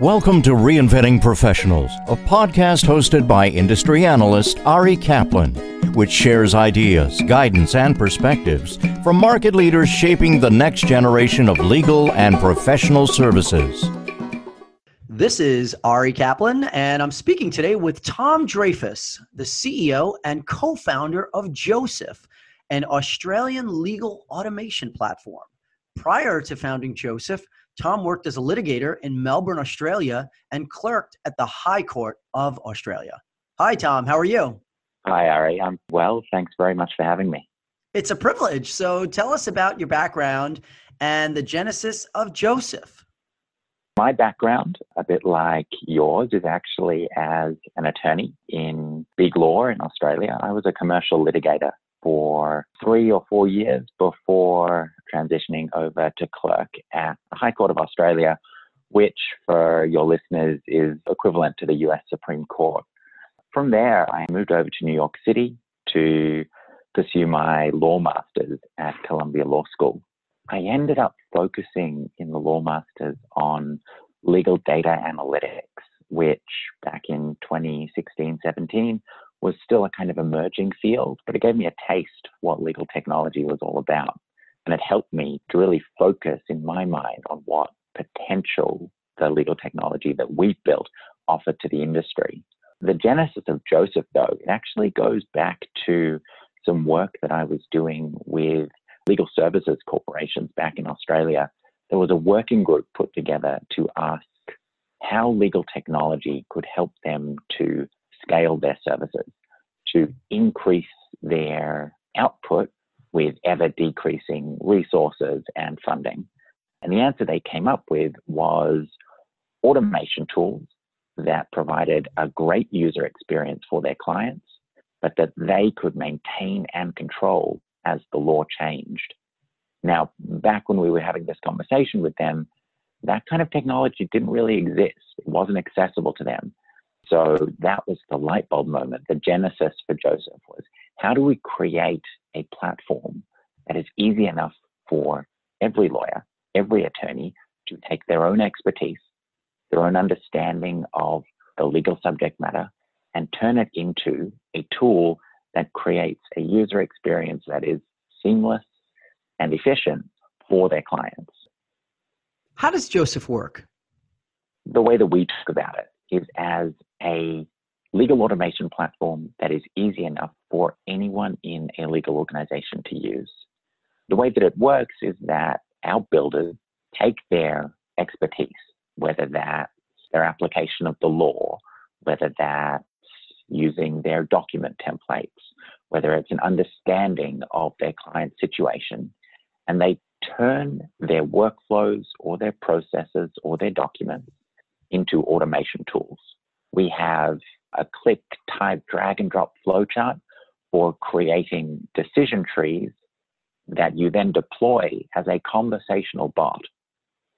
Welcome to Reinventing Professionals, a podcast hosted by industry analyst Ari Kaplan, which shares ideas, guidance, and perspectives from market leaders shaping the next generation of legal and professional services. This is Ari Kaplan, and I'm speaking today with Tom Dreyfus, the CEO and co founder of Josef, an Australian legal automation platform. Prior to founding Josef, Tom worked as a litigator in Melbourne, Australia, and clerked at the High Court of Australia. Hi, Tom. How are you? Hi, Ari. I'm well. Thanks very much for having me. It's a privilege. So tell us about your background and the genesis of Josef. My background, a bit like yours, is actually as an attorney in big law in Australia. I was a commercial litigator for three or four years before transitioning over to clerk at the High Court of Australia, which, for your listeners, is equivalent to the US Supreme Court. From there, I moved over to New York City to pursue my law master's at Columbia Law School. I ended up focusing in the law master's on legal data analytics, which back in 2016 17 was still a kind of emerging field, but it gave me a taste what legal technology was all about. And it helped me to really focus in my mind on what potential the legal technology that we've built offered to the industry. The genesis of Josef, though, it actually goes back to some work that I was doing with legal services corporations back in Australia. There was a working group put together to ask how legal technology could help them to scale their services, to increase their output with ever decreasing resources and funding. And the answer they came up with was automation tools that provided a great user experience for their clients, but that they could maintain and control as the law changed. Now, back when we were having this conversation with them, that kind of technology didn't really exist. It wasn't accessible to them. So that was the light bulb moment. The genesis for Josef was how do we create a platform that is easy enough for every lawyer, every attorney to take their own expertise, their own understanding of the legal subject matter, and turn it into a tool that creates a user experience that is seamless and efficient for their clients. How does Josef work? The way that we talk about it is as a legal automation platform that is easy enough for anyone in a legal organization to use. The way that it works is that our builders take their expertise, whether that's their application of the law, whether that's using their document templates, whether it's an understanding of their client situation, and they turn their workflows or their processes or their documents into automation tools. We have a click, type, drag and drop flowchart for creating decision trees that you then deploy as a conversational bot.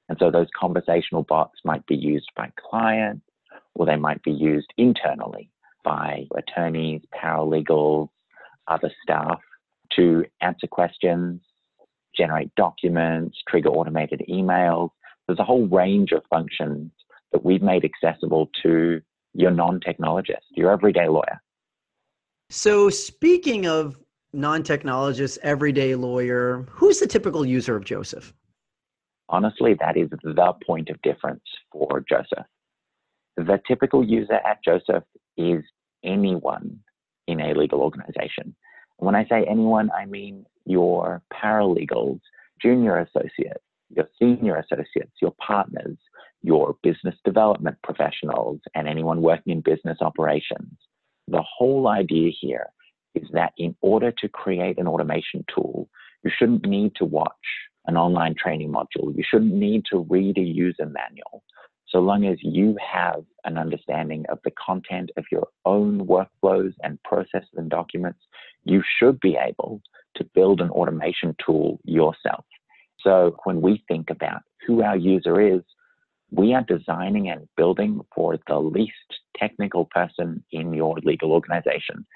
And so those conversational bots might be used by clients or they might be used internally by attorneys, paralegals, other staff to answer questions, generate documents, trigger automated emails. There's a whole range of functions that we've made accessible to your non technologist, your everyday lawyer. So, speaking of non technologist, everyday lawyer, who's the typical user of Josef? Honestly, that is the point of difference for Josef. The typical user at Josef is anyone in a legal organization. When I say anyone, I mean your paralegals, junior associates, your senior associates, your partners, your business development professionals, and anyone working in business operations. The whole idea here is that in order to create an automation tool, you shouldn't need to watch an online training module. You shouldn't need to read a user manual. So long as you have an understanding of the content of your own workflows and processes and documents, you should be able to build an automation tool yourself. So when we think about who our user is, we are designing and building for the least technical person in your legal organization.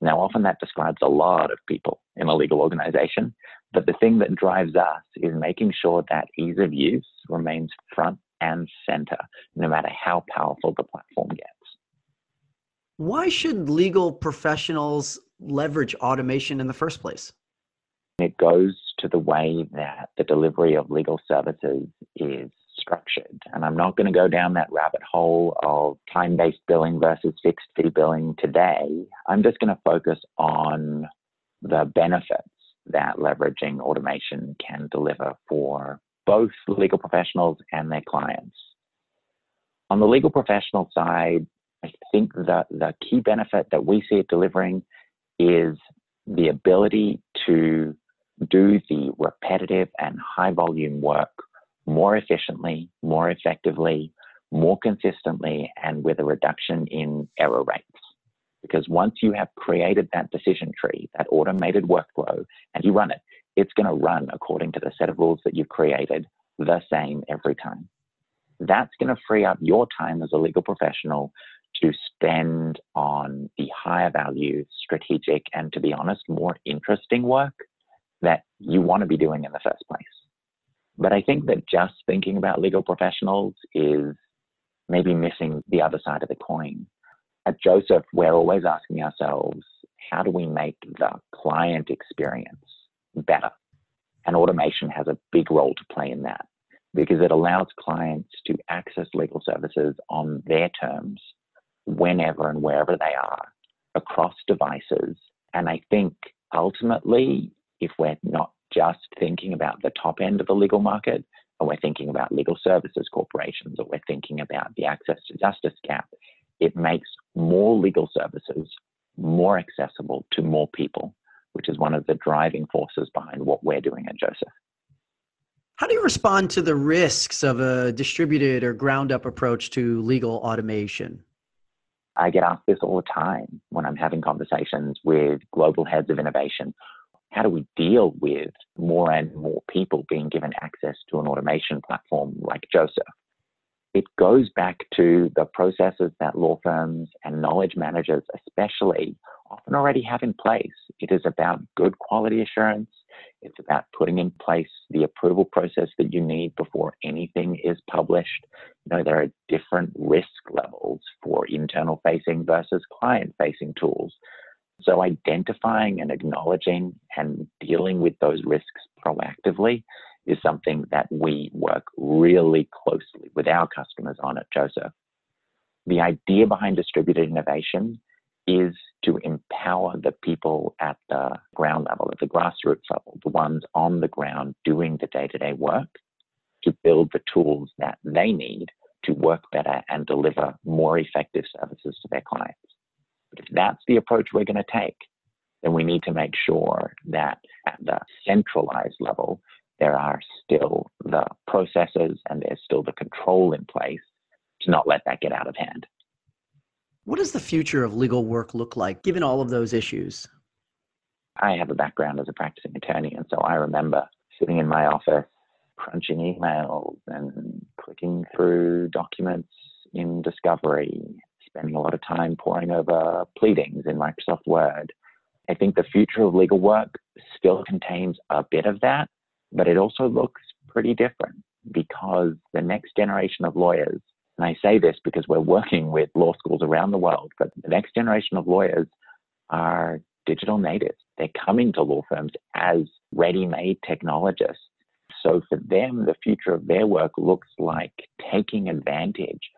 Now, often that describes a lot of people in a legal organization, but the thing that drives us is making sure that ease of use remains front and center, no matter how powerful the platform gets. Why should legal professionals leverage automation in the first place? It goes to the way that the delivery of legal services is structured. And I'm not going to go down that rabbit hole of time based billing versus fixed fee billing today. I'm just going to focus on the benefits that leveraging automation can deliver for both legal professionals and their clients. On the legal professional side, I think that the key benefit that we see it delivering is the ability to do the repetitive and high volume work more efficiently, more effectively, more consistently, and with a reduction in error rates. Because once you have created that decision tree, that automated workflow, and you run it, it's going to run according to the set of rules that you've created the same every time. That's going to free up your time as a legal professional to spend on the higher value, strategic, and to be honest, more interesting work that you want to be doing in the first place. But I think that just thinking about legal professionals is maybe missing the other side of the coin. At Josef, we're always asking ourselves, how do we make the client experience better? And automation has a big role to play in that because it allows clients to access legal services on their terms whenever and wherever they are across devices. And I think ultimately, if we're not just thinking about the top end of the legal market, or we're thinking about legal services corporations, or we're thinking about the access to justice gap, it makes more legal services more accessible to more people, which is one of the driving forces behind what we're doing at Josef. How do you respond to the risks of a distributed or ground up approach to legal automation? I get asked this all the time when I'm having conversations with global heads of innovation how do we deal with more and more people being given access to an automation platform like Josef? It goes back to the processes that law firms and knowledge managers, especially, often already have in place. It is about good quality assurance. It's about putting in place the approval process that you need before anything is published. You know, there are different risk levels for internal facing versus client facing tools. So identifying and acknowledging and dealing with those risks proactively is something that we work really closely with our customers on at Josef. The idea behind distributed innovation is to empower the people at the ground level, at the grassroots level, the ones on the ground doing the day to day work, to build the tools that they need to work better and deliver more effective services to their clients. But if that's the approach we're going to take, then we need to make sure that at the centralized level, there are still the processes and there's still the control in place to not let that get out of hand. What does the future of legal work look like given all of those issues? I have a background as a practicing attorney, and so I remember sitting in my office crunching emails and clicking through documents in Discovery spending a lot of time poring over pleadings in Microsoft Word. I think the future of legal work still contains a bit of that, but it also looks pretty different because the next generation of lawyers, and I say this because we're working with law schools around the world, but the next generation of lawyers are digital natives. They're coming to law firms as ready made technologists. So for them, the future of their work looks like taking advantage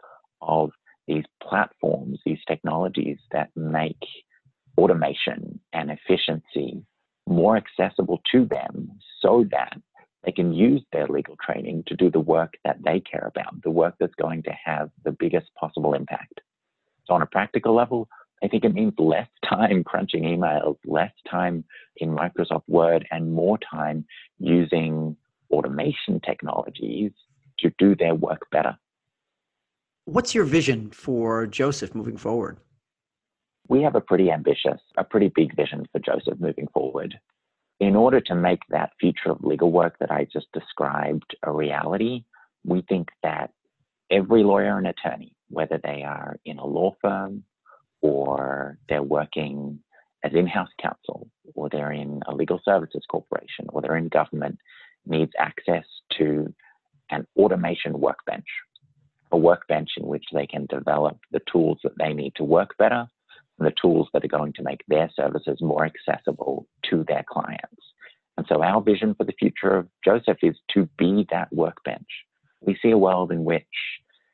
of these platforms, these technologies that make automation and efficiency more accessible to them so that they can use their legal training to do the work that they care about, the work that's going to have the biggest possible impact. So, on a practical level, I think it means less time crunching emails, less time in Microsoft Word, and more time using automation technologies to do their work better. What's your vision for Josef moving forward? We have a pretty ambitious, a pretty big vision for Josef moving forward. In order to make that future of legal work that I just described a reality, we think that every lawyer and attorney, whether they are in a law firm or they're working as in house counsel or they're in a legal services corporation or they're in government, needs access to an automation workbench a workbench in which they can develop the tools that they need to work better and the tools that are going to make their services more accessible to their clients. And so our vision for the future of Josef is to be that workbench. We see a world in which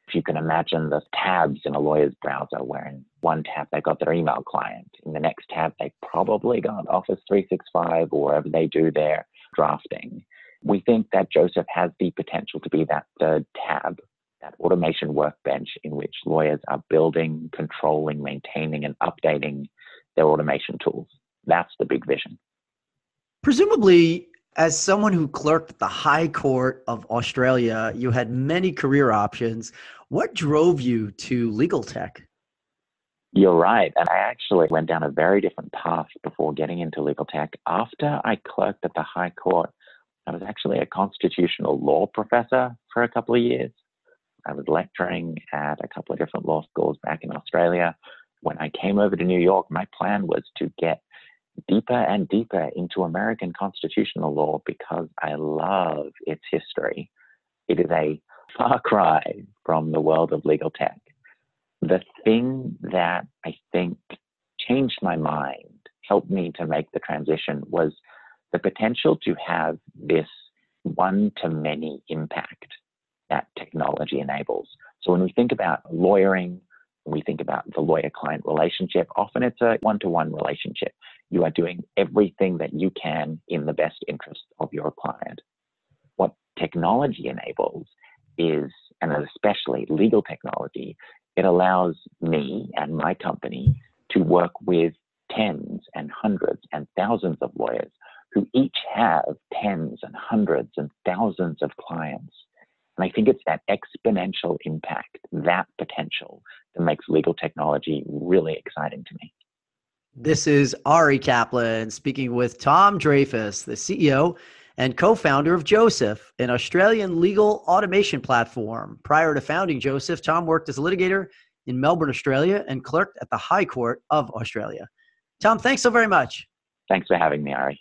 if you can imagine the tabs in a lawyer's browser, where in one tab they got their email client, in the next tab they probably got Office 365 or wherever they do their drafting. We think that Josef has the potential to be that third tab, that automation workbench in which lawyers are building, controlling, maintaining, and updating their automation tools. That's the big vision. Presumably, as someone who clerked at the High Court of Australia, you had many career options. What drove you to legal tech? You're right. And I actually went down a very different path before getting into legal tech. After I clerked at the High Court, I was actually a constitutional law professor for a couple of years. I was lecturing at a couple of different law schools back in Australia. When I came over to New York, my plan was to get deeper and deeper into American constitutional law because I love its history. It is a far cry from the world of legal tech. The thing that I think changed my mind, helped me to make the transition, was the potential to have this one to many impact that technology enables. So when we think about lawyering, when we think about the lawyer client relationship, often it's a one to one relationship. You are doing everything that you can in the best interest of your client. What technology enables is, and especially legal technology, it allows me and my company to work with tens and hundreds and thousands of lawyers who each have tens and hundreds and thousands of clients. And I think it's that exponential impact, that potential, that makes legal technology really exciting to me. This is Ari Kaplan speaking with Tom Dreyfus, the CEO and co founder of Josef, an Australian legal automation platform. Prior to founding Josef, Tom worked as a litigator in Melbourne, Australia, and clerked at the High Court of Australia. Tom, thanks so very much. Thanks for having me, Ari.